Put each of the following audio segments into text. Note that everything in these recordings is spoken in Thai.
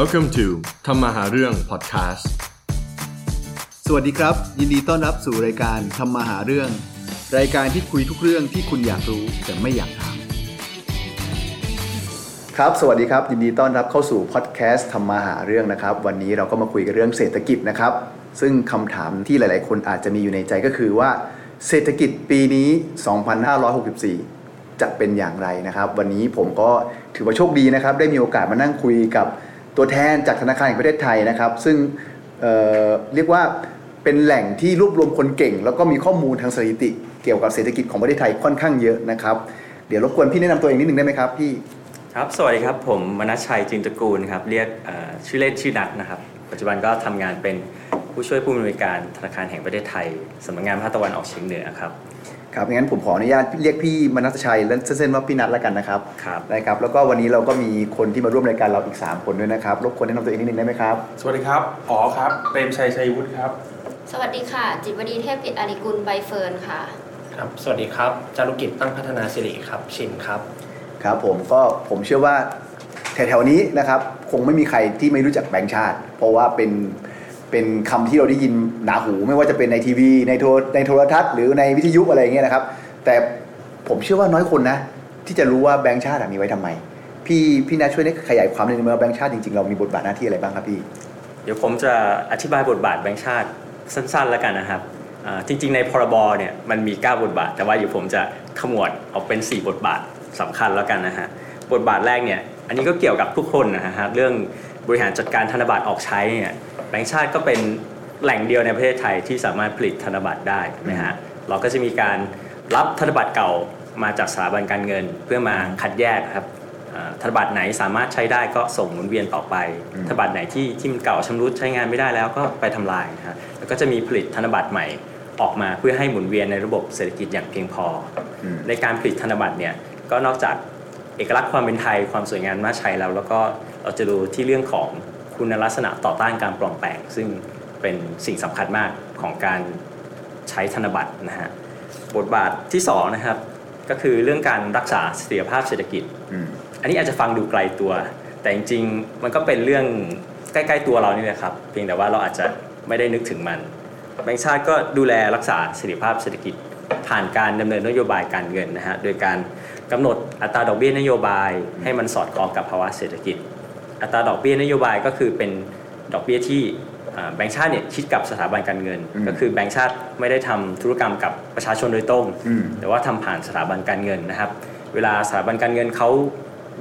Welcome to ธรรมหาเรื่อง podcast สวัสดีครับ ยินดีต้อนรับสู่รายการทำมาหาเรื่อง รายการที่คุยทุกเรื่องที่คุณอยากรู้แต่ไม่อยากถามครับ สวัสดีครับ ยินดีต้อนรับเข้าสู่พอดแคสต์ทำมาหาเรื่องนะครับ วันนี้เราก็มาคุยกันเรื่องเศรษฐกิจนะครับ ซึ่งคำถามที่หลาย ๆ คนอาจจะมีอยู่ในใจก็คือว่า เศรษฐกิจปีนี้ 2564 จะเป็นอย่างไรนะครับ วันนี้ผมก็ถือว่าโชคดีนะครับ ได้มีโอกาสมานั่งคุยกับ ตัวแทนจากธนาคารแห่งประเทศไทยนะครับ ซึ่งเเรียกว่าเป็นแหล่งที่รวบรวมคนเก่ง แล้วก็มีข้อมูลทางสถิติ เกี่ยวกับเศรษฐกิจของประเทศไทยค่อนข้างเยอะนะครับเดี๋ยวรบกวนพี่แนะนำตัวเองนิดนึงได้ไหมครับพี่ครับสวัสดีครับผมมนัชชัยจินตะกูลครับเรียกชื่อเล่นชื่อนัทนะครับ ปัจจุบันก็ทำงานเป็นผู้ช่วยผู้อำนวยการธนาคารแห่งประเทศไทยสำนักงานภาคตะวันออกเฉียงเหนือครับ ครับงั้นผมขออนุญาตเรียกพี่มนัสชัยและเส้นๆว่าพี่นัทแล้วกันนะครับครับนะครับแล้วก็วันนี้เราก็มีคนที่มาร่วมรายการเราอีก 3 คนด้วยนะครับรบกวนแนะนำตัวเองนิดนึงได้ไหมครับสวัสดีครับอ๋อครับเปรมชัยชัยวุฒิครับ สวัสดีค่ะ จิตวดีเทพกิจอาริกุลใบเฟิร์นค่ะ ครับสวัสดีครับจารุกิจตั้งพัฒนาสิริครับชินครับ ครับผมก็ผมเชื่อว่าแถวๆนี้นะครับคงไม่มีใครที่ไม่รู้จักแบงค์ชาติ เพราะว่าเป็น เป็นคำที่เราได้ยินหนาหูไม่ว่าจะเป็นในทีวี ในโทรในโทรทัศน์หรือในวิทยุอะไรเงี้ยนะครับ แต่ผมเชื่อว่าน้อยคนนะ ที่จะรู้ว่าแบงค์ชาติมีไว้ทำไม พี่พี่นาช่วยได้ขยายความหนึ่งว่าแบงค์ชาติจริงๆเรามีบทบาทหน้าที่อะไรบ้างครับพี่ เดี๋ยวผมจะอธิบายบทบาทแบงค์ชาติสั้นๆแล้วกันนะครับจริง ๆ ในพรบเนี่ยมันมี 9 บทบาท แต่ว่าอยู่ผมจะขมวดออกเป็น 4 บทบาทสำคัญแล้วกันนะฮะบทบาทแรกเนี่ยอันนี้ก็เกี่ยวกับทุกคนนะฮะเรื่อง บริหารจัดการธนบัตรออกใช้เนี่ยแบงค์ชาติก็เป็นแหล่งเดียวในประเทศไทยที่สามารถผลิตธนบัตรได้นะฮะเราก็จะมีการรับธนบัตรเก่ามาจากสถาบันการเงิน เพื่อมาคัดแยกครับอ่าธนบัตรไหนสามารถใช้ได้ก็ส่งหมุนเวียนต่อไปอืมธนบัตรไหนที่ที่มันเก่าชำรุดใช้งานไม่ได้แล้วก็ไปทำลายนะฮะแล้วก็จะมีผลิตธนบัตรใหม่ออกมาเพื่อให้หมุนเวียนในระบบเศรษฐกิจอย่างเพียงพออืมในการผลิตธนบัตรเนี่ยก็นอกจาก เอกลักษณ์ความเป็นไทยความสวยงามน่าใช้แล้ว แล้วก็เราจะดูที่เรื่องของคุณลักษณะต่อต้านการปลอมแปลง ซึ่งเป็นสิ่งสำคัญมากของการใช้ธนบัตรนะฮะบทบาทที่สองนะครับก็คือเรื่องการรักษาเสถียรภาพเศรษฐกิจอืมอันนี้อาจจะฟังดูไกลตัว แต่จริงๆ มันก็เป็นเรื่องใกล้ๆตัวเรานี่แหละครับ เพียงแต่ว่าเราอาจจะไม่ได้นึกถึงมัน แบงก์ชาติก็ดูแลรักษาเสถียรภาพเศรษฐกิจ ผ่านการดำเนินนโยบายการเงินนะฮะ โดยการ กำหนดอัตราดอกเบี้ยนโยบายให้มันสอดคล้องกับภาวะเศรษฐกิจ อัตราดอกเบี้ยนโยบายก็คือเป็นดอกเบี้ยที่อ่าแบงก์ชาติเนี่ยคิดกับสถาบันการเงินอืมก็คือแบงก์ชาติไม่ได้ทำธุรกรรมกับประชาชนโดยตรงอืมแต่ว่าทำผ่านสถาบันการเงินนะครับ เวลาสถาบันการเงินเขา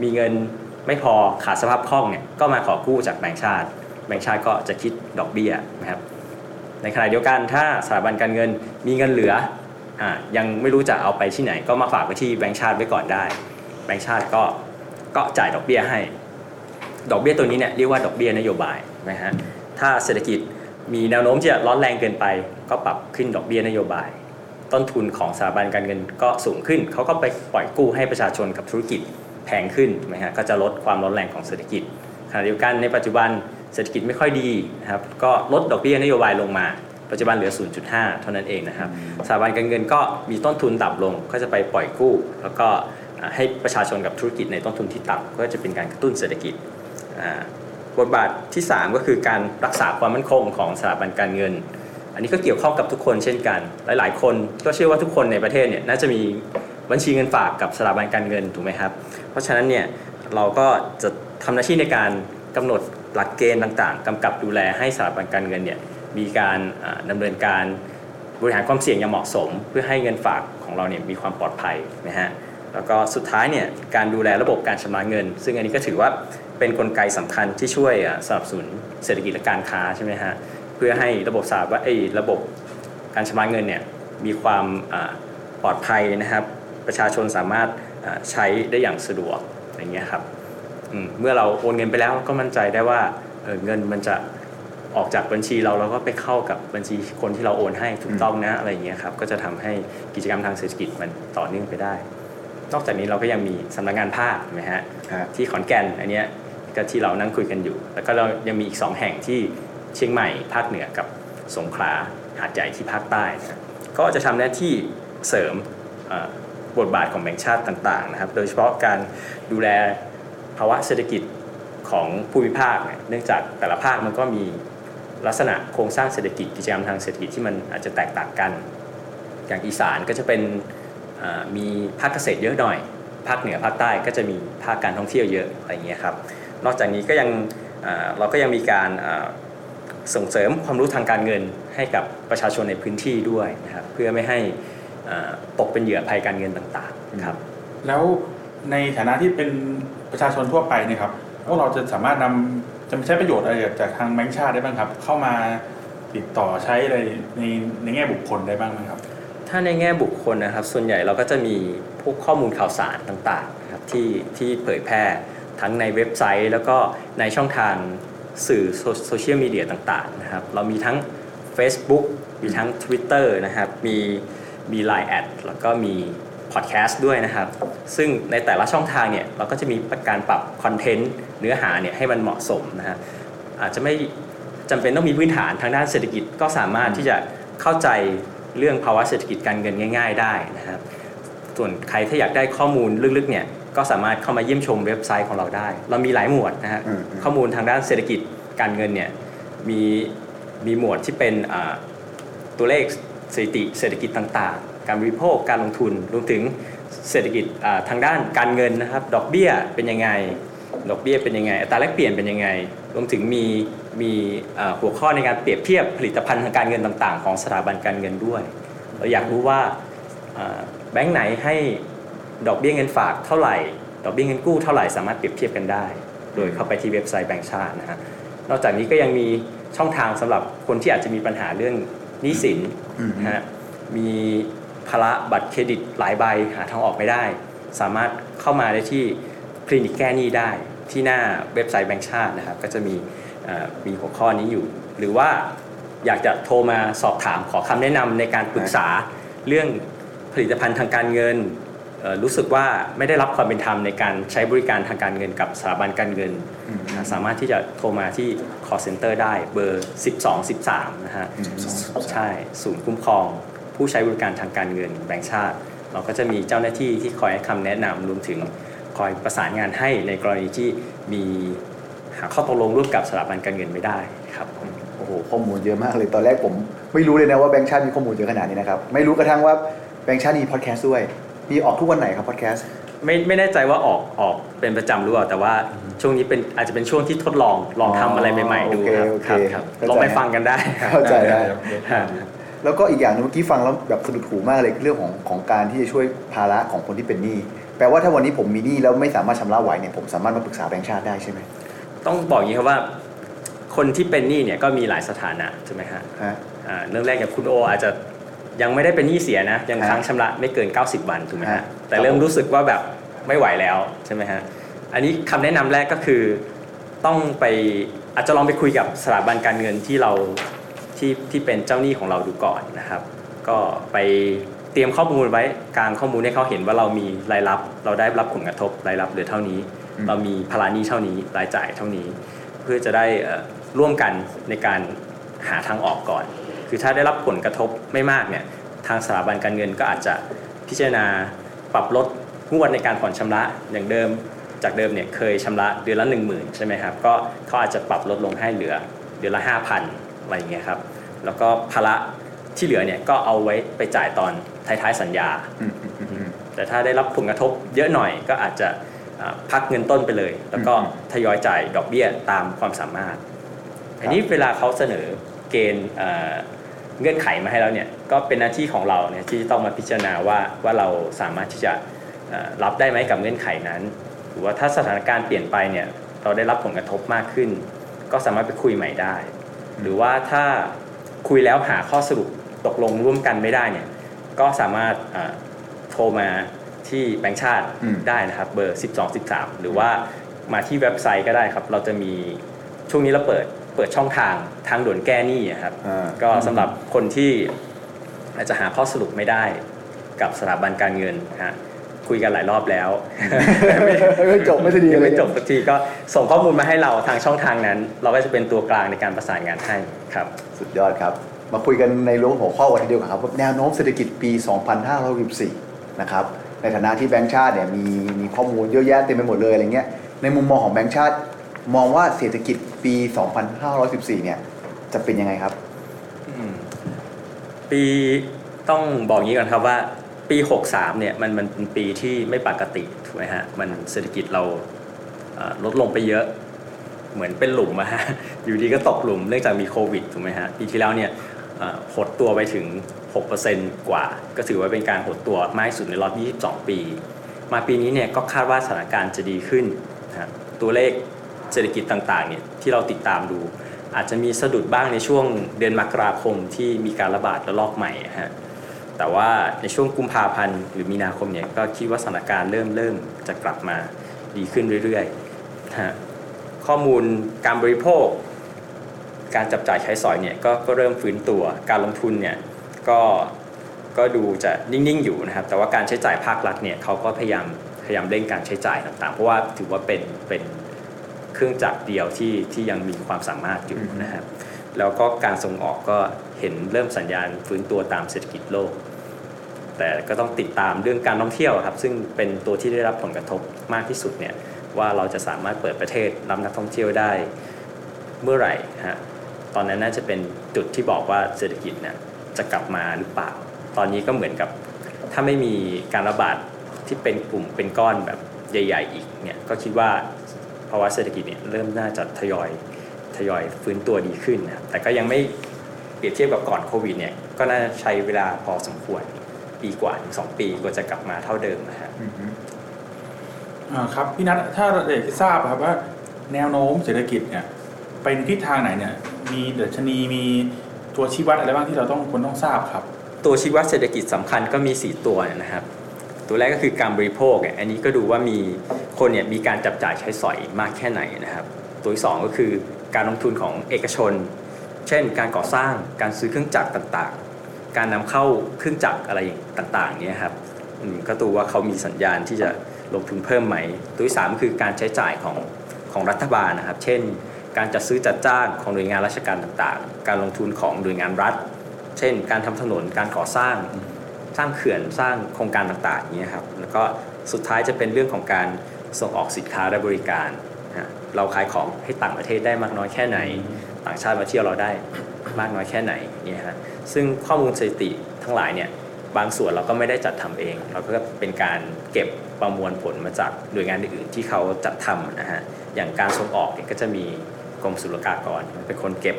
มีเงินไม่พอขาดสภาพคล่องเนี่ยก็มาขอกู้จากแบงก์ชาติ แบงก์ชาติก็จะคิดดอกเบี้ยนะครับในขณะเดียวกันถ้าสถาบันการเงินมีเงินเหลืออ่า ยังไม่รู้จะเอาไปที่ไหน ก็มาฝากไว้ที่แบงก์ชาติไว้ก่อนได้ แบงก์ชาติก็ก็จ่ายดอกเบี้ยให้ ดอกเบี้ยตัวนี้เนี่ยเรียกว่าดอกเบี้ยนโยบายนะฮะถ้าเศรษฐกิจมีแนวโน้มที่จะร้อนแรงเกินไป ก็ปรับขึ้นดอกเบี้ยนโยบาย ต้นทุนของสถาบันการเงินก็สูงขึ้น เขาก็ไปปล่อยกู้ให้ประชาชนกับธุรกิจแพงขึ้นถูกไหมฮะก็จะลดความร้อนแรงของเศรษฐกิจขณะเดียวกันในปัจจุบันเศรษฐกิจไม่ค่อยดีนะครับก็ลดดอกเบี้ยนโยบายลงมา ปัจจุบันเหลือ 0.5 เท่านั้นเองนะครับสถาบันการเงินก็มีต้นทุนต่ำลงก็จะไปปล่อยกู้ แล้วก็ให้ประชาชนกับธุรกิจในต้นทุนที่ต่ำก็จะเป็นการกระตุ้นเศรษฐกิจบทบาทที่ 3 ก็คือการรักษาความมั่นคงของสถาบันการเงิน อันนี้ก็เกี่ยวข้องกับทุกคนเช่นกัน หลาย ๆ คนก็เชื่อว่าทุกคนในประเทศเนี่ยน่าจะมีบัญชีเงินฝากกับสถาบันการเงินถูกไหมครับ เพราะฉะนั้นเนี่ยเราก็จะทำหน้าที่ในการกำหนดหลักเกณฑ์ต่าง ๆกำกับดูแลให้สถาบันการเงินเนี่ย มีการอ่าดำเนินการบริหารความเสี่ยงอย่างเหมาะสม เพื่อให้เงินฝากของเราเนี่ยมีความปลอดภัยนะฮะแล้วก็สุดท้ายเนี่ยการดูแลระบบการชำระเงิน ซึ่งอันนี้ก็ถือว่าเป็นนกลไกสำคัญที่ช่วยสนับสนุนเศรษฐกิจและการค้าใช่ไหมฮะเพื่อให้ระบบสาบว่าไอ้ระบบการชำระเงินเนี่ยมีความปลอดภัยนะครับ ประชาชนสามารถใช้ได้อย่างสะดวกอย่างเงี้ยครับมเมื่อเราโอนเงินไปแล้วก็มั่นใจได้ว่าเออเงินมันจะ ออกจากบัญชีเราแล้วก็ไปเข้ากับบัญชีคนที่เราโอนให้ถูกต้องนะอะไรอย่างเงี้ยครับก็จะทำให้กิจกรรมทางเศรษฐกิจมันต่อเนื่องไปได้ นอกจากนี้เราก็ยังมีสำนักงานภาคเห็นไหมฮะฮะที่ขอนแก่นอันเนี้ยก็ที่เรานั่งคุยกันอยู่ แล้วก็เรายังมีอีก 2 แห่งที่เชียงใหม่ภาคเหนือกับสงขลาหาดใหญ่ที่ภาคใต้นะก็จะทำหน้าที่เสริมเอ่อบทบาทของแบงก์ชาติต่างๆนะครับ โดยเฉพาะการดูแลภาวะเศรษฐกิจของภูมิภาคเนี่ยเนื่องจากแต่ละภาคมันก็มี ลักษณะโครงสร้างเศรษฐกิจกิจกรรมทางเศรษฐกิจที่มันอาจจะแตกต่างกัน อย่างอีสานก็จะเป็นมีภาคเกษตรเยอะหน่อย ภาคเหนือภาคใต้ก็จะมีภาคการท่องเที่ยวเยอะอะไรอย่างเงี้ยครับนอกจากนี้ก็ยังเราก็ยังมีการส่งเสริมความรู้ทางการเงินให้กับประชาชนในพื้นที่ด้วยนะครับเพื่อไม่ให้ตกเป็นเหยื่อภัยการเงินต่างๆครับแล้วในฐานะที่เป็นประชาชนทั่วไปเนี่ยครับพวกเราจะสามารถนำ จะใช้ประโยชน์อะไรจากทางแบงก์ชาติได้บ้างครับ เข้ามาติดต่อใช้อะไรในในแง่บุคคลได้บ้างไหมครับ ถ้าในแง่บุคคลนะครับ ส่วนใหญ่เราก็จะมีพวกข้อมูลข่าวสารต่างๆครับที่ที่เผยแพร่ทั้งในเว็บไซต์ แล้วก็ในช่องทางสื่อโซเชียลมีเดียต่างๆนะครับ เรามีทั้ง Facebook มีทั้ง Twitter นะครับ มีมี Line แอดแล้วก็มี พอดแคสต์ด้วยนะครับ ซึ่งในแต่ละช่องทางเนี่ยเราก็จะมีการปรับคอนเทนต์เนื้อหาเนี่ยให้มันเหมาะสมนะฮะอาจจะไม่จำเป็นต้องมีพื้นฐานทางด้านเศรษฐกิจก็สามารถที่จะเข้าใจเรื่องภาวะเศรษฐกิจการเงินง่าย ๆ ได้นะครับ ส่วนใครถ้าอยากได้ข้อมูลลึกๆเนี่ยก็สามารถเข้ามาเยี่ยมชมเว็บไซต์ของเราได้ เรามีหลายหมวดนะฮะอืมอืมข้อมูลทางด้านเศรษฐกิจการเงินเนี่ยมีมีหมวดที่เป็นอ่าตัวเลขสถิติเศรษฐกิจต่างๆ การบริโภคการลงทุนรวมถึงเศรษฐกิจทางด้านการเงินนะครับ ดอกเบี้ยเป็นยังไง ดอกเบี้ยเป็นยังไงอัตราแลกเปลี่ยนเป็นยังไง รวมถึงมีมีหัวข้อในการเปรียบเทียบผลิตภัณฑ์ทางการเงินต่างๆ ของสถาบันการเงินด้วย เราอยากรู้ว่าแบงก์ไหนให้ดอกเบี้ยเงินฝากเท่าไหร่ ดอกเบี้ยเงินกู้เท่าไหร่สามารถเปรียบเทียบกันได้ โดยเข้าไปที่เว็บไซต์แบงก์ชาตินะฮะนอกจากนี้ก็ยังมีช่องทางสำหรับคนที่อาจจะมีปัญหาเรื่องหนี้สินนะฮะมี ภาระบัตรเครดิตหลายใบหาทางออกไม่ได้ สามารถเข้ามาได้ที่คลินิกแก้หนี้ได้ ที่หน้าเว็บไซต์แบงก์ชาตินะครับ ก็จะมีเอ่อมีหัวข้อนี้อยู่ หรือว่าอยากจะโทรมาสอบถามขอคำแนะนำในการปรึกษาเรื่องผลิตภัณฑ์ทางการเงินเอ่อรู้สึกว่าไม่ได้รับความเป็นธรรมในการใช้บริการทางการเงินกับสถาบันการเงินนะสามารถที่จะโทรมาที่ call center ได้เบอร์ 12 13 นะฮะ ใช่ ศูนย์คุ้มครอง ผู้ใช้บริการทางการเงินแบงก์ชาติ เราก็จะมีเจ้าหน้าที่ที่คอยให้คำแนะนำรวมถึงคอยประสานงานให้ในกรณีที่มีหาข้อตกลงร่วมกับสถาบันการเงินไม่ได้ครับผมโอ้โหข้อมูลเยอะมากเลยตอนแรกผม ไม่รู้เลยนะว่าแบงค์ชาติมีข้อมูลเยอะขนาดนี้นะครับไม่รู้กระทั่งว่าแบงค์ชาติมีพอดแคสต์ด้วย มีออกทุกวันไหนครับพอดแคสต์ไม่ไม่แน่ใจว่าออกออกเป็นประจำหรือเปล่าแต่ว่าช่วงนี้เป็นอาจจะเป็นช่วงที่ทดลองลองทำอะไรใหม่ๆดูครับโอเคครับโอเคครับเข้าใจลองไปฟังกันได้ครับเข้าใจได้ครับ แล้วก็อีกอย่างหนึงเมื่อกี้ฟังแล้วแบบสะดุดหูมากเลยเรื่องของของการที่จะช่วยภาระของคนที่เป็นหนี้แปลว่าถ้าวันนี้ผมมีหนี้แล้วไม่สามารถชำระไหวเนี่ยผมสามารถมาปรึกษาแบงค์ชาติได้ใช่ไหมต้องบอกอย่างนี้ครับว่า คนที่เป็นหนี้เนี่ยก็มีหลายสถานะใช่ไหมฮะฮะอ่าเรื่องแรกอย่างคุณโออาจจะยังไม่ได้เป็นหนี้เสียนะยังฮะค้างชำระไม่เกิน 90 วันถูกไหมฮะฮะแต่เริ่มรู้สึกว่าแบบไม่ไหวแล้วใช่ไหมฮะอันนี้คำแนะนำแรกก็คือต้องไปอาจจะลองไปคุยกับสถาบันการเงินที่เรา ที่ที่เป็นเจ้าหนี้ของเราดูก่อนนะครับ ก็ไปเตรียมข้อมูลไว้กลางข้อมูลให้เขาเห็นว่าเรามีรายรับ เราได้รับผลกระทบรายรับเหลือเท่านี้อืมเรามีภาระหนี้เท่านี้รายจ่ายเท่านี้ เพื่อจะได้เอ่อร่วมกันในการหาทางออกก่อน คือถ้าได้รับผลกระทบไม่มากเนี่ยทางสถาบันการเงินก็อาจจะพิจารณาปรับลดงวดในการผ่อนชำระอย่างเดิมจากเดิมเนี่ยเคยชำระเดือนละ 1 0,000 ใช่ไหมครับ ก็เขาอาจจะปรับลดลงให้เหลือเดือนละ 5,000 อะไรอย่างเงี้ยครับแล้วก็ภาระที่เหลือเนี่ยก็เอาไว้ไปจ่ายตอนท้ายๆสัญญาอืมอืมอืมอืมแต่ถ้าได้รับผลกระทบเยอะหน่อยก็อาจจะอ่าพักเงินต้นไปเลย แล้วก็อืมทยอยจ่ายดอกเบี้ยตามความสามารถ อันนี้เวลาเขาเสนอเกณฑ์เอ่อเงื่อนไขมาให้แล้วเนี่ยก็เป็นหน้าที่ของเราเนี่ยที่ต้องมาพิจารณาว่าว่าเราสามารถที่จะเอ่อรับได้ไหมกับเงื่อนไขนั้น หรือว่าถ้าสถานการณ์เปลี่ยนไปเนี่ยเราได้รับผลกระทบมากขึ้น ก็สามารถไปคุยใหม่ได้ หรือว่าถ้าคุยแล้วหาข้อสรุปตกลงร่วมกันไม่ได้เนี่ยก็สามารถเอ่อโทรมาที่แบงค์ชาติอืมได้นะครับ เบอร์ 12 13 หรือว่ามาที่เว็บไซต์ก็ได้ครับ เราจะมีช่วงนี้เราเปิดเปิดช่องทางทางด่วนแก้หนี้อะครับอ่าก็สำหรับคนที่อาจจะหาข้อสรุปไม่ได้กับสถาบันการเงินนะฮะ คุยกันหลายรอบแล้วไม่จบไม่สักทียังเลยไม่จบสักทีก็ส่งข้อมูลมาให้เราทางช่องทางนั้น เราก็จะเป็นตัวกลางในการประสานงานให้ครับสุดยอดครับ มาคุยกันในเรื่องหัวข้อวันทีเดียวกันครับว่าแนวโน้มเศรษฐกิจปี 2564นะครับในฐานะที่แบงก์ชาติเนี่ยมีมีข้อมูลเยอะแยะเต็มไปหมดเลยอะไรเงี้ยในมุมมองของแบงก์ชาติ มองว่าเศรษฐกิจปี 2514 เนี่ยจะเป็นยังไงครับอืมปีต้องบอกอย่างนี้ก่อนครับว่า ปี 63เนี่ยมันมันเป็นปีที่ไม่ปกติถูกไหมฮะมันเศรษฐกิจเราลดลงไปเยอะเหมือนเป็นหลุมอะฮะอยู่ดีก็ตกหลุมเนื่องจากมีโควิดถูกไหมฮะปีที่แล้วเนี่ยหดตัวไปถึง 6%กว่า ก็ถือว่าเป็นการหดตัวมากที่สุดในรอบ 22 ปี มาปีนี้เนี่ยก็คาดว่าสถานการณ์จะดีขึ้นนะตัวเลขเศรษฐกิจต่างๆเนี่ยที่เราติดตามดู อาจจะมีสะดุดบ้างในช่วงเดือนมกราคมที่มีการระบาดระลอกใหม่ฮะ แต่ว่าในช่วงกุมภาพันธ์หรือมีนาคมเนี่ยก็คิดว่าสถานการณ์เริ่มเริ่มจะกลับมาดีขึ้นเรื่อยๆนะข้อมูลการบริโภค การจับจ่ายใช้สอยเนี่ยกก็เริ่มฟื้นตัว การลงทุนเนี่ยก็ก็ดูจะนิ่งๆอยู่นะครับ แต่ว่าการใช้จ่ายภาครัฐเนี่ยเขาก็พยายามพยายามเร่งการใช้จ่ายต่างๆ เพราะว่าถือว่าเป็นเป็นเครื่องจักรเดียวที่ที่ยังมีความสามารถอยู่นะครับ แล้วก็การส่งออกก็เห็นเริ่มสัญญาณฟื้นตัวตามเศรษฐกิจโลก แต่ก็ต้องติดตามเรื่องการท่องเที่ยวครับซึ่งเป็นตัวที่ได้รับผลกระทบมากที่สุดเนี่ยว่าเราจะสามารถเปิดประเทศรับนักท่องเที่ยวได้เมื่อไหร่ฮะตอนนั้นน่าจะเป็นจุดที่บอกว่าเศรษฐกิจเนี่ยจะกลับมาหรือเปล่า ตอนนี้ก็เหมือนกับถ้าไม่มีการระบาดที่เป็นกลุ่มเป็นก้อนแบบใหญ่ ๆ อีกเนี่ยก็คิดว่าภาวะเศรษฐกิจเนี่ยเริ่มน่าจะทยอย ทยอยฟื้นตัวดีขึ้นนะครับแต่ก็ยังไม่เปรียบเทียบกับก่อนโควิดเนี่ยก็น่าใช้เวลาพอสมควรปีกว่าถึงสองปีกว่าจะกลับมาเท่าเดิมนะฮะอ่าครับพี่นัทถ้าเราอยากจะทราบครับว่าแนวโน้มเศรษฐกิจเนี่ยไปในทิศทางไหนเนี่ย มีดัชนีมีตัวชี้วัดอะไรบ้างที่เราต้องควรต้องทราบครับ ตัวชี้วัดเศรษฐกิจสำคัญก็มี 4 ตัวนะครับ ตัวแรกก็คือการบริโภคเนี่ยอันนี้ก็ดูว่ามีคนเนี่ยมีการจับจ่ายใช้สอยมากแค่ไหนนะครับ ตัวที่สองก็คือการลงทุนของเอกชน เช่น การก่อสร้างการซื้อเครื่องจักรต่างๆ การนำเข้าเครื่องจักรอะไรต่างๆเนี่ยครับอืมก็ดูว่าเขามีสัญญาณที่จะลงทุนเพิ่มไหม ตัวที่สามคือการใช้จ่ายของของรัฐบาลนะครับ เช่น การจัดซื้อจัดจ้างของหน่วยงานราชการต่างๆ การลงทุนของหน่วยงานรัฐ เช่น การทำถนนการก่อสร้างสร้างเขื่อนสร้างโครงการต่างๆอย่างนี้ยครับแล้วก็สุดท้ายจะเป็นเรื่องของการส่งออกสินค้าและบริการ เราขายของให้ต่างประเทศได้มากน้อยแค่ไหน ต่างชาติมาเที่ยวเราได้มากน้อยแค่ไหนเนี่ยฮะซึ่งข้อมูลสถิติทั้งหลายเนี่ยบางส่วนเราก็ไม่ได้จัดทำเอง เราก็เป็นการเก็บประมวลผลมาจากหน่วยงานอื่นที่เขาจัดทำนะฮะอย่างการส่งออกเนี่ยก็จะมีกรมศุลกากรเป็นคนเก็บ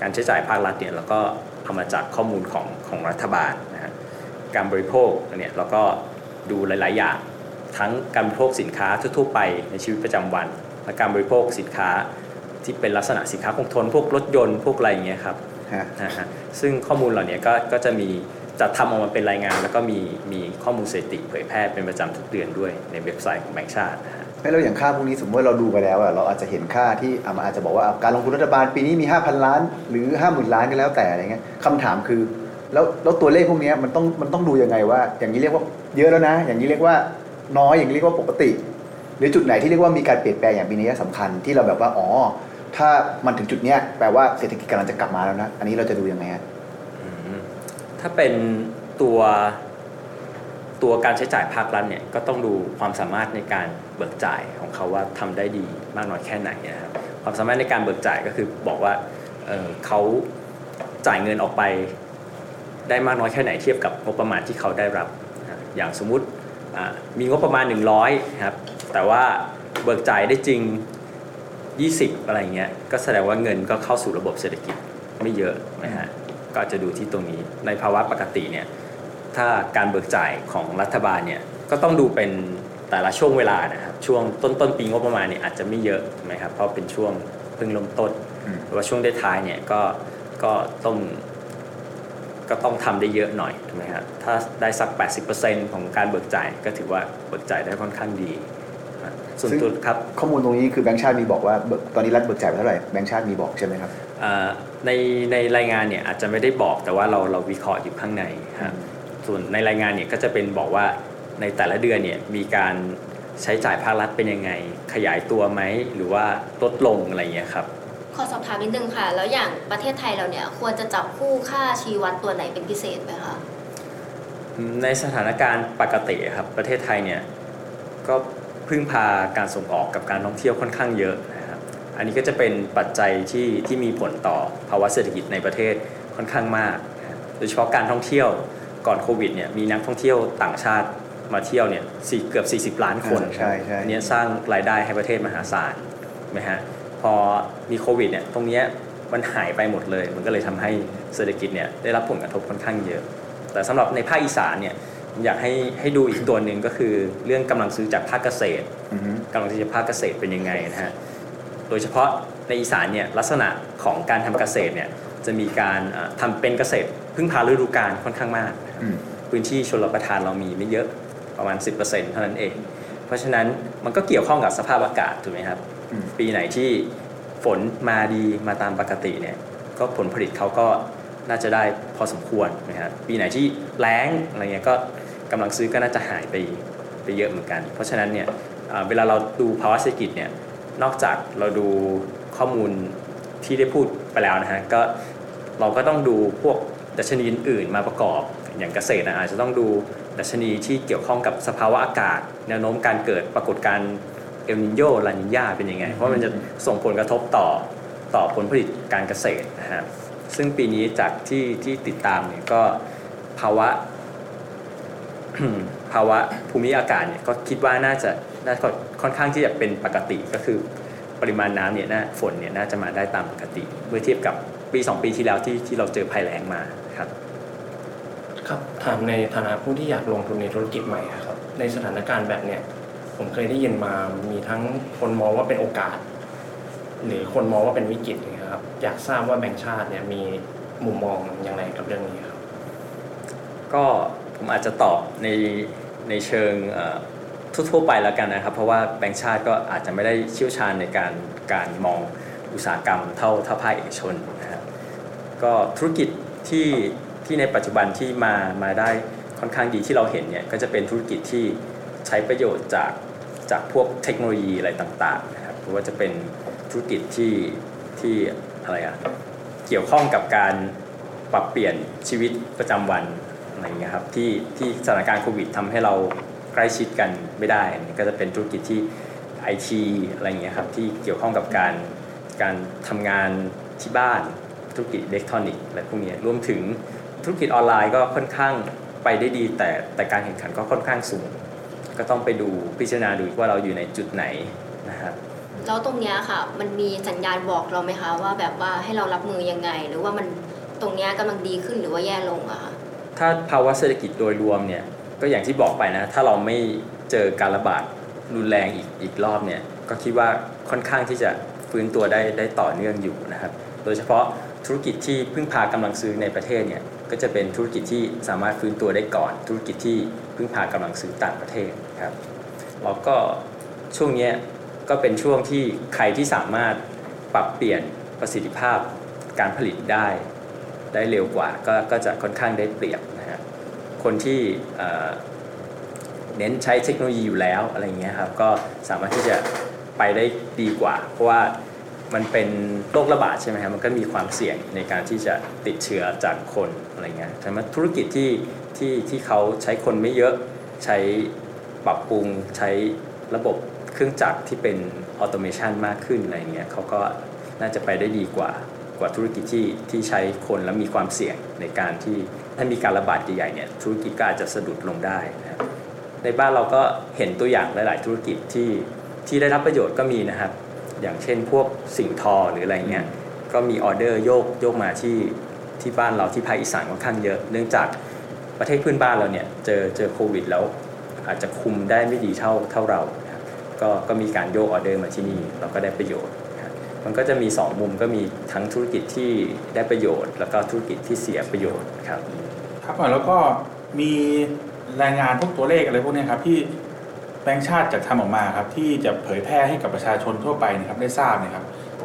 การใช้จ่ายภาครัฐเนี่ยเราก็เอามาจากข้อมูลของของรัฐบาลนะฮะการบริโภคเนี่ยเราก็ดูหลาย ๆ อย่าง ทั้งการบริโภคสินค้าทั่ว ๆ ไปในชีวิตประจำวัน และการบริโภคสินค้าที่เป็นลักษณะสินค้าคงทน พวกรถยนต์พวกอะไรอย่างเงี้ยครับฮะนะฮะซึ่งข้อมูลเหล่านี้ก็ก็จะมีจัดทำออกมาเป็นรายงาน แล้วก็มีมีข้อมูลสถิติเผยแพร่เป็นประจำทุกเดือนด้วยในเว็บไซต์ของแบงก์ชาตินะฮะไม่เราอย่างค่าพวกนี้สมมติว่าเราดูไปแล้วอะเราอาจจะเห็นค่าที่อะมันอาจจะบอกว่าอะการลงทุนรัฐบาลปีนี้มี 5,000 ล้าน หรือ 50,000 ล้านก็แล้วแต่อะไรเงี้ยคำถามคือ แล้วแล้วตัวเลขพวกเนี้ยมันต้องมันต้องดูยังไงว่า อย่างนี้เรียกว่าเยอะแล้วนะ อย่างนี้เรียกว่าน้อยอย่างนี้เรียกว่าปกติ หรือจุดไหนที่เรียกว่ามีการเปลี่ยนแปลงอย่างปีนี้สำคัญที่เราแบบว่าอ๋อถ้ามันถึงจุดเนี้ยแปลว่าเศรษฐกิจกำลังจะกลับมาแล้วนะ อันนี้เราจะดูยังไงฮะถ้าเป็นตัวตัวการใช้จ่ายภาครัฐเนี่ยก็ต้องดูความสามารถในการเบิกจ่ายของเขาว่าทำได้ดีมากน้อยแค่ไหนนะครับความสามารถในการเบิกจ่ายก็คือบอกว่าเเขาจ่ายเงินออกไปได้มากน้อยแค่ไหนเทียบกับงบประมาณที่เขาได้รับ อย่างสมมุติมีงบประมาณ 100ครับ แต่ว่าเบิกจ่ายได้จริง 20 อะไรเงี้ยก็แสดงว่าเงินก็เข้าสู่ระบบเศรษฐกิจไม่เยอะนะฮะก็จะดูที่ตรงนี้ในภาวะปกติเนี่ยถ้าการเบิกจ่ายของรัฐบาลเนี่ยก็ต้องดูเป็นแต่ละช่วงเวลานะครับช่วงต้นต้นปีงบประมาณเนี่ยอาจจะไม่เยอะใช่ไหมครับเพราะเป็นช่วงเพิ่งเริ่มต้นอืมหรือว่าช่วงท้ายๆเนี่ยก็ก็ต้องก็ต้องทำได้เยอะหน่อยถูกไหมครับถ้าได้สัก 80%ของการเบิกจ่ายก็ถือว่าเบิกจ่ายได้ค่อนข้างดีนะ ส่วนซึ่งตัวครับข้อมูลตรงนี้คือแบงก์ชาติมีบอกว่าเบิกตอนนี้รัฐเบิกจ่ายไปเท่าไหร่แบงก์ชาติมีบอกใช่ไหมครับอ่าในในรายงานเนี่ยอาจจะไม่ได้บอกแต่ว่าเราเราวิเคราะห์อยู่ข้างในครับส่วนในรายงานเนี่ยก็จะเป็นบอกว่าในแต่ละเดือนเนี่ยมีการใช้จ่ายภาครัฐเป็นยังไง ขยายตัวไหมหรือว่าลดลงอะไรอย่างเงี้ยครับขอสอบถามนิดนึงค่ะ แล้วอย่างประเทศไทยเราเนี่ยควรจะจับคู่ค่าชีวัดตัวไหนเป็นพิเศษไหมคะในสถานการณ์ปกติครับประเทศไทยเนี่ยก็ พึ่งพาการส่งออกกับการท่องเที่ยวค่อนข้างเยอะนะครับอันนี้ก็จะเป็นปัจจัยที่ที่มีผลต่อภาวะเศรษฐกิจในประเทศค่อนข้างมากนะโดยเฉพาะการท่องเที่ยวก่อนโควิดเนี่ยมีนักท่องเที่ยวต่างชาติมาเที่ยวเนี่ยสี่เกือบ 40 ล้านคนอ่าใช่ใช่อันเนี้ยสร้างรายได้ให้ประเทศมหาศาลนะฮะพอมีโควิดเนี่ยตรงเนี้ยมันหายไปหมดเลย มันก็เลยทำให้เศรษฐกิจเนี่ยได้รับผลกระทบค่อนข้างเยอะ แต่สำหรับในภาคอีสานเนี่ยผม อยากให้ให้ดูอีกตัวหนึ่งก็คือเรื่องกำลังซื้อจากภาคเกษตรอือฮึกำลังซื้อจากภาคเกษตรเป็นยังไงนะฮะโดยเฉพาะในอีสานเนี่ยลักษณะของการทำเกษตรเนี่ยจะมีการเอ่อทำเป็นเกษตรพึ่งพาฤดูกาลค่อนข้างมากอืมพื้นที่ชลประทานเรามีไม่เยอะประมาณ 10%เท่านั้นเอง เพราะฉะนั้นมันก็เกี่ยวข้องกับสภาพอากาศถูกไหมครับอืมปีไหนที่ฝนมาดีมาตามปกติเนี่ยก็ผลผลิตเขาก็น่าจะได้พอสมควรนะครับปีไหนที่แล้งอะไรเงี้ยก็ กำลังซื้อก็น่าจะหายไปไปเยอะเหมือนกัน เพราะฉะนั้นเนี่ยเวลาเราดูภาวะเศรษฐกิจเนี่ยนอกจากเราดูข้อมูลที่ได้พูดไปแล้วนะฮะก็เราก็ต้องดูพวกดัชนีอื่นมาประกอบอย่างเกษตรนะอาจจะต้องดูดัชนีที่เกี่ยวข้องกับสภาวะอากาศ แนวโน้มการเกิดปรากฏการณ์เอลนิโยลานิญาเป็นยังไง เพราะมันจะส่งผลกระทบต่อต่อผลผลิตการเกษตรนะฮะซึ่งปีนี้จากที่ที่ติดตามเนี่ยก็ภาวะ ภาวะภูมิอากาศเนี่ยก็คิดว่าน่าจะน่าจะค่อนข้างที่จะเป็นปกติก็คือปริมาณน้ำเนี่ยน่าฝนเนี่ยน่าจะมาได้ตามปกติ เมื่อเทียบกับปี 2 ปีที่แล้วที่ที่เราเจอภัยแล้งมาครับ ครับถามในฐานะผู้ที่อยากลงทุนในธุรกิจใหม่อะครับ ในสถานการณ์แบบเนี้ยผมเคยได้ยินมามีทั้งคนมองว่าเป็นโอกาส หรือคนมองว่าเป็นวิกฤตอย่างเงี้ยครับ อยากทราบว่าแบงก์ชาติเนี่ยมีมุมมองอย่างไรกับเรื่องนี้ครับ ก็ ผมอาจจะตอบในในเชิงทั่วๆไปแล้วกันนะครับ เพราะว่าแบงก์ชาติก็อาจจะไม่ได้เชี่ยวชาญในการการมองอุตสาหกรรมเท่าเท่าภาคเอกชนนะครับก็ธุรกิจที่ที่ในปัจจุบันที่มามาได้ค่อนข้างดีที่เราเห็นเนี่ยก็จะเป็นธุรกิจที่ใช้ประโยชน์จากจากพวกเทคโนโลยีอะไรต่างๆนะครับหรือว่าจะเป็นธุรกิจที่ที่อะไรอะเกี่ยวข้องกับการปรับเปลี่ยนชีวิตประจำวัน อะไรเงี้ยครับที่ที่สถานการณ์โควิดทำให้เราใกล้ชิดกันไม่ได้ ก็จะเป็นธุรกิจที่ไอทีอะไรเงี้ยครับที่เกี่ยวข้องกับการการทำงานที่บ้านธุรกิจอิเล็กทรอนิกส์อะไรพวกนี้รวมถึงธุรกิจออนไลน์ก็ค่อนข้างไปได้ดี แต่แต่การแข่งขันก็ค่อนข้างสูง ก็ต้องไปดูพิจารณาดูว่าเราอยู่ในจุดไหนนะครับแล้วตรงเนี้ยค่ะ มันมีสัญญาณบอกเราไหมคะว่าแบบว่าให้เรารับมือยังไง หรือว่ามันตรงเนี้ยกำลังดีขึ้นหรือว่าแย่ลงอะคะ ถ้าภาวะเศรษฐกิจโดยรวมเนี่ยก็อย่างที่บอกไปนะ ถ้าเราไม่เจอการระบาดรุนแรงอีกอีกรอบเนี่ยก็คิดว่าค่อนข้างที่จะฟื้นตัวได้ได้ต่อเนื่องอยู่นะครับ โดยเฉพาะธุรกิจที่พึ่งพากำลังซื้อในประเทศเนี่ยก็จะเป็นธุรกิจที่สามารถฟื้นตัวได้ก่อน ธุรกิจที่พึ่งพากำลังซื้อต่างประเทศครับแล้วก็ช่วงนี้ก็เป็นช่วงที่ใครที่สามารถปรับเปลี่ยนประสิทธิภาพการผลิตได้ ได้เร็วกว่าก็ก็จะค่อนข้างได้เปรียบ คนที่เน้นใช้เทคโนโลยีอยู่แล้วอะไรเงี้ยครับก็สามารถที่จะไปได้ดีกว่า เพราะว่ามันเป็นโรคระบาดใช่ไหมครับมันก็มีความเสี่ยงในการที่จะติดเชื้อจากคนอะไรเงี้ยแต่ว่าธุรกิจที่ที่ที่เขาใช้คนไม่เยอะใช้ปรับปรุงใช้ระบบเครื่องจักรที่เป็นออโตเมชันมากขึ้นอะไรเงี้ยเขาก็น่าจะไปได้ดีกว่า กว่าธุรกิจที่ที่ใช้คนแล้วมีความเสี่ยงในการที่ถ้ามีการระบาดใหญ่ๆเนี่ยธุรกิจก็อาจจะสะดุดลงได้นะครับในบ้านเราก็เห็นตัวอย่างหลาย ๆ ธุรกิจที่ที่ได้รับประโยชน์ก็มีนะครับ อย่างเช่นพวกสิ่งทอหรืออะไรเงี้ยก็มีออเดอร์โยกโยกมาที่ที่บ้านเราที่ภาคอีสานค่อนข้างเยอะ เนื่องจากประเทศเพื่อนบ้านเราเนี่ยเจอเจอโควิดแล้วอาจจะคุมได้ไม่ดีเท่าเท่าเรานะครับก็ก็มีการโยกออเดอร์มาที่นี่เราก็ได้ประโยชน์ มันก็จะมี 2 มุมก็มีทั้งธุรกิจที่ได้ประโยชน์ แล้วก็ธุรกิจที่เสียประโยชน์ครับครับแล้วก็มีรายงานพวกตัวเลขอะไรพวกเนี้ยครับที่แบงก์ชาติจะทำออกมาครับที่จะเผยแพร่ให้กับประชาชนทั่วไปนะครับได้ทราบนะครับ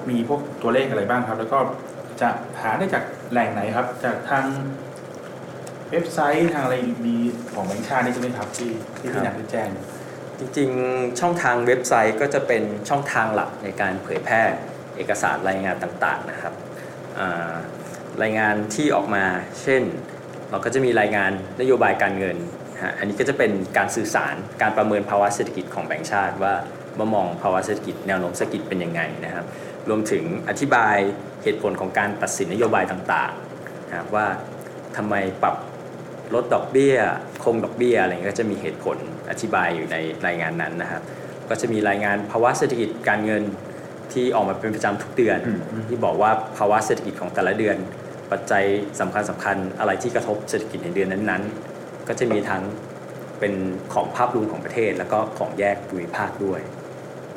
มีพวกตัวเลขอะไรบ้างครับ แล้วก็จะหาได้จากแหล่งไหนครับ จากทางเว็บไซต์ทางอะไรมีของแบงก์ชาตินี่ใช่ไหมครับที่ที่ครับที่อยากจะแจ้งจริงๆช่องทางเว็บไซต์ก็จะเป็นช่องทางหลักในการเผยแพร่ เอกสารรายงานต่างๆนะครับรายงานที่ออกมา เช่น เราก็จะมีรายงานนโยบายการเงินฮะอันนี้ก็จะเป็นการสื่อสารการประเมินภาวะเศรษฐกิจของแบงก์ชาติ ว่าว่ามองภาวะเศรษฐกิจแนวโน้มเศรษฐกิจเป็นยังไงนะครับ รวมถึงอธิบายเหตุผลของการตัดสินนโยบายต่างๆนะว่าทำไมปรับลดดอกเบี้ย คงดอกเบี้ยอะไรเงี้ก็จะมีเหตุผลอธิบายอยู่ในรายงานนั้นนะครับ ก็จะมีรายงานภาวะเศรษฐกิจการเงิน ที่ออกมาเป็นประจำทุกเดือน ที่บอกว่าภาวะเศรษฐกิจของแต่ละเดือน ปัจจัยสำคัญสำคัญอะไรที่กระทบเศรษฐกิจในเดือนนั้นๆ ก็จะมีทั้งเป็นของภาพรวมของประเทศ แล้วก็ของแยกภูมิภาคด้วย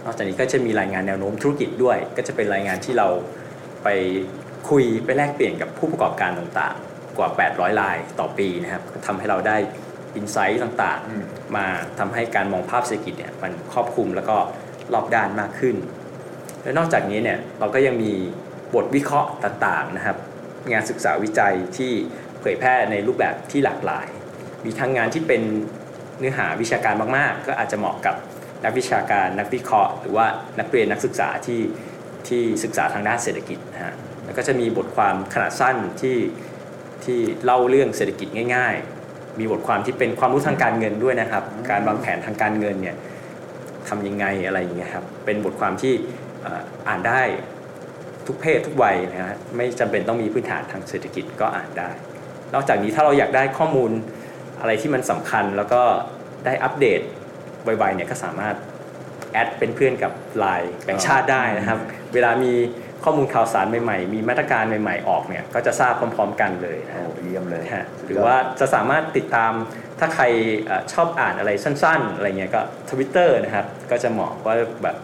นอกจากนี้ก็จะมีรายงานแนวโน้มธุรกิจด้วย ก็จะเป็นรายงานที่เราไปคุยไปแลกเปลี่ยนกับผู้ประกอบการต่างๆ กว่า 800รายต่อปีนะครับก็ทำให้เราได้อินไซต์ต่างอืมๆมาทำให้การมองภาพเศรษฐกิจเนี่ยมันครอบคลุมแล้วก็รอบด้านมากขึ้น และนอกจากนี้เนี่ยเราก็ยังมีบทวิเคราะห์ต่างๆนะครับ งานศึกษาวิจัยที่เผยแพร่ในรูปแบบที่หลากหลาย มีทั้งงานที่เป็นเนื้อหาวิชาการมากๆ ก็อาจจะเหมาะกับนักวิชาการนักวิเคราะห์ หรือว่านักเรียนนักศึกษาที่ที่ศึกษาทางด้านเศรษฐกิจนะฮะแล้วก็จะมีบทความขนาดสั้นที่ที่เล่าเรื่องเศรษฐกิจง่าย ๆ มีบทความที่เป็นความรู้ทางการเงินด้วยนะครับ การวางแผนทางการเงินเนี่ยทำยังไงอะไรอย่างเงี้ยครับเป็นบทความที่ อ่ออ่านได้ทุกเพศทุกวัยนะฮะไม่จำเป็นต้องมีพื้นฐานทางเศรษฐกิจก็อ่านได้ นอกจากนี้ถ้าเราอยากได้ข้อมูลอะไรที่มันสำคัญแล้วก็ได้อัปเดตไวๆเนี่ยก็สามารถ add เป็นเพื่อนกับไลน์แบงค์ชาติได้นะครับ เวลามีข้อมูลข่าวสารใหม่ๆ มีมาตรการใหม่ๆออกเนี่ยก็จะทราบพร้อมๆกันเลยนะโอ้ฮะเยี่ยมเลยฮะหรือว่าจะสามารถติดตามถ้าใครเอ่อชอบอ่านอะไรสั้นๆ อะไรเงี้ยก็ทวิตเตอร์นะครับก็จะเหมาะว่าแบบ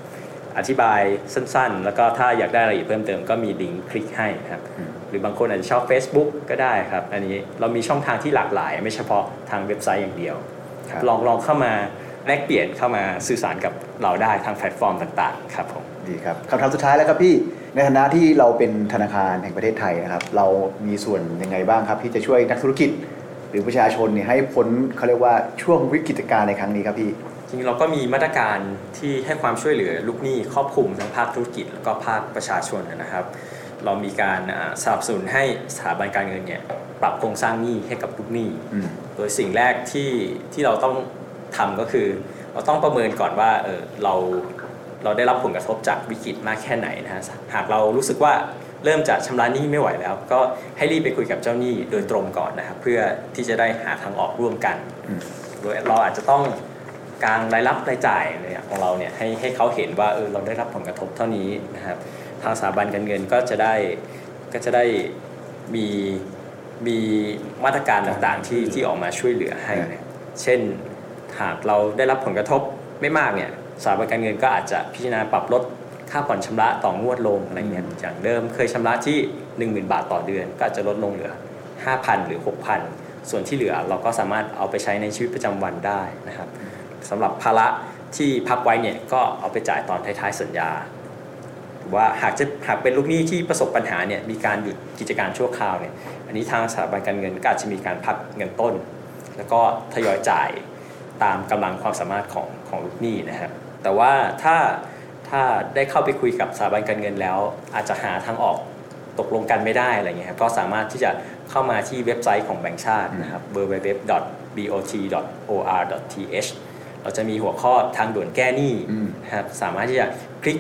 อธิบายสั้นๆ แล้วก็ถ้าอยากได้อะไรอีกเพิ่มเติมก็มีลิงก์คลิกให้นะครับอืมหรือบางคนอาจจะชอบ Facebook ก็ได้ครับ อันนี้เรามีช่องทางที่หลากหลาย ไม่เฉพาะทางเว็บไซต์อย่างเดียวครับลองลองเข้ามาแลกเปลี่ยนเข้ามาสื่อสารกับเราได้ทางแพลตฟอร์มต่างๆ ครับผมดีครับคำถามสุดท้ายแล้วครับพี่ในฐานะที่เราเป็นธนาคารแห่งประเทศไทยนะครับ เรามีส่วนยังไงบ้างครับ ที่จะช่วยนักธุรกิจ หรือประชาชนเนี่ยให้พ้นเขาเรียกว่าช่วงวิกฤตการณ์ในครั้งนี้ครับพี่ จริงๆเราก็มีมาตรการที่ให้ความช่วยเหลือลูกหนี้ครอบคลุมทั้งภาคธุรกิจแล้วก็ภาคประชาชนนะครับ เรามีการอ่าสนับสนุนให้สถาบันการเงินเนี่ยปรับโครงสร้างหนี้ให้กับลูกหนี้อืมโดยสิ่งแรกที่ที่เราต้องทำก็คือ เราต้องประเมินก่อนว่าเออเราเราได้รับผลกระทบจากวิกฤตมากแค่ไหนนะฮะหากเรารู้สึกว่าเริ่มจะชำระหนี้ไม่ไหวแล้ว ก็ให้รีบไปคุยกับเจ้าหนี้โดยตรงก่อนนะครับเพื่อที่จะได้หาทางออกร่วมกันอืมโดยเราอาจจะต้อง กางรายรับรายจ่ายเนี่ยของเราเนี่ยให้ให้เขาเห็นว่าเออเราได้รับผลกระทบเท่านี้นะครับทางสถาบันการเงินก็จะได้ก็จะได้มีมีมาตรการต่างๆที่ที่ออกมาช่วยเหลือให้นะเช่นหากเราได้รับผลกระทบไม่มากเนี่ยสถาบันการเงินก็อาจจะพิจารณาปรับลดค่าผ่อนชำระต่องวดลงอะไรเงี้ยจากเดิมเคยชำระที่ 10,000 บาทต่อเดือน ก็อาจจะลดลงเหลือ 5,000 หรือ 6,000 ส่วนที่เหลือเราก็สามารถเอาไปใช้ในชีวิตประจำวันได้นะครับ สำหรับภาระที่พักไว้เนี่ยก็เอาไปจ่ายตอนท้ายๆสัญญาหรือว่าหากจะหากเป็นลูกหนี้ที่ประสบปัญหาเนี่ยมีการหยุดกิจการชั่วคราวเนี่ยอันนี้ทางสถาบันการเงินก็อาจจะมีการพักเงินต้น แล้วก็ทยอยจ่ายตามกำลังความสามารถของของลูกหนี้นะครับแต่ว่าถ้าถ้าได้เข้าไปคุยกับสถาบันการเงินแล้ว อาจจะหาทางออกตกลงกันไม่ได้อะไรเงี้ยครับก็สามารถที่จะเข้ามาที่เว็บไซต์ของแบงก์ชาตินะครับ www.bot.or.th เราจะมีหัวข้อทางด่วนแก้หนี้อืมนะครับสามารถที่จะคลิก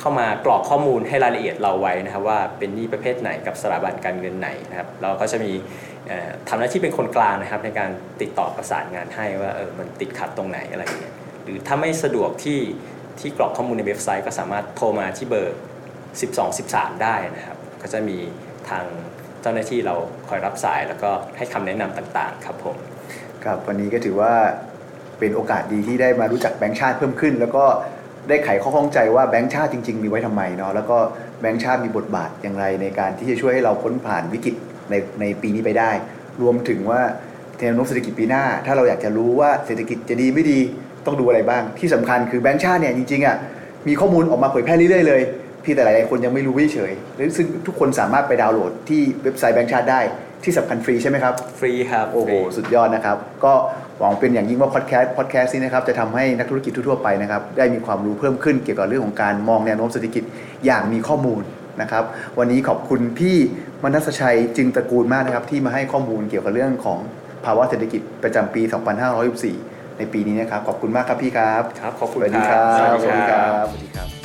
เข้ามากรอกข้อมูลให้รายละเอียดเราไว้นะครับ ว่าเป็นหนี้ประเภทไหนกับสถาบันการเงินไหนนะครับ เราก็จะมีเอ่อทำหน้าที่เป็นคนกลางนะครับ ในการติดต่อประสานงานให้ว่าเออมันติดขัดตรงไหนอะไรอย่างเงี้ยหรือถ้าไม่สะดวกที่ที่กรอกข้อมูลในเว็บไซต์ก็สามารถโทรมาที่เบอร์ 12 13 ได้นะครับ ก็จะมีทางเจ้าหน้าที่เราคอยรับสายแล้วก็ให้คำแนะนำต่างๆ ครับผมครับวันนี้ก็ถือว่า เป็นโอกาสดีที่ได้มารู้จักแบงค์ชาติเพิ่มขึ้น แล้วก็ได้ไขข้อข้องใจว่าแบงค์ชาติจริง ๆ มีไว้ทำไมเนาะแล้วก็แบงค์ชาติมีบทบาทอย่างไรในการที่จะช่วยให้เราพ้นผ่านวิกฤตในในปีนี้ไปได้ รวมถึงว่าแนวโน้มเศรษฐกิจปีหน้า ถ้าเราอยากจะรู้ว่าเศรษฐกิจจะดีไม่ดีต้องดูอะไรบ้าง ที่สำคัญคือแบงค์ชาติเนี่ยจริงๆอะมีข้อมูลออกมาเผยแพร่เรื่อยๆเลยพี่แต่หลายคนยังไม่รู้วิเฉยหรือซึ่งทุกคนสามารถไปดาวน์โหลดที่เว็บไซต์แบงค์ชาติได้ ที่สำคัญฟรีใช่ไหมครับ ฟรีครับโอ้โหฟรีสุดยอดนะครับ ก็หวังเป็นอย่างยิ่งว่าพอดแคสต์พอดแคสต์นี้นะครับจะทำให้นักธุรกิจทั่วๆไปนะครับได้มีความรู้เพิ่มขึ้นเกี่ยวกับเรื่องของการมองแนวโน้มเศรษฐกิจอย่างมีข้อมูลนะครับ วันนี้ขอบคุณพี่มนัสชัยจึงตระกูลมากนะครับ ที่มาให้ข้อมูลเกี่ยวกับเรื่องของภาวะเศรษฐกิจประจำปี 2564ในปีนี้นะครับ ขอบคุณมากครับพี่ครับ ครับ ขอบคุณสวัสดีครับครับ สวัสดีครับ สวัสดีครับ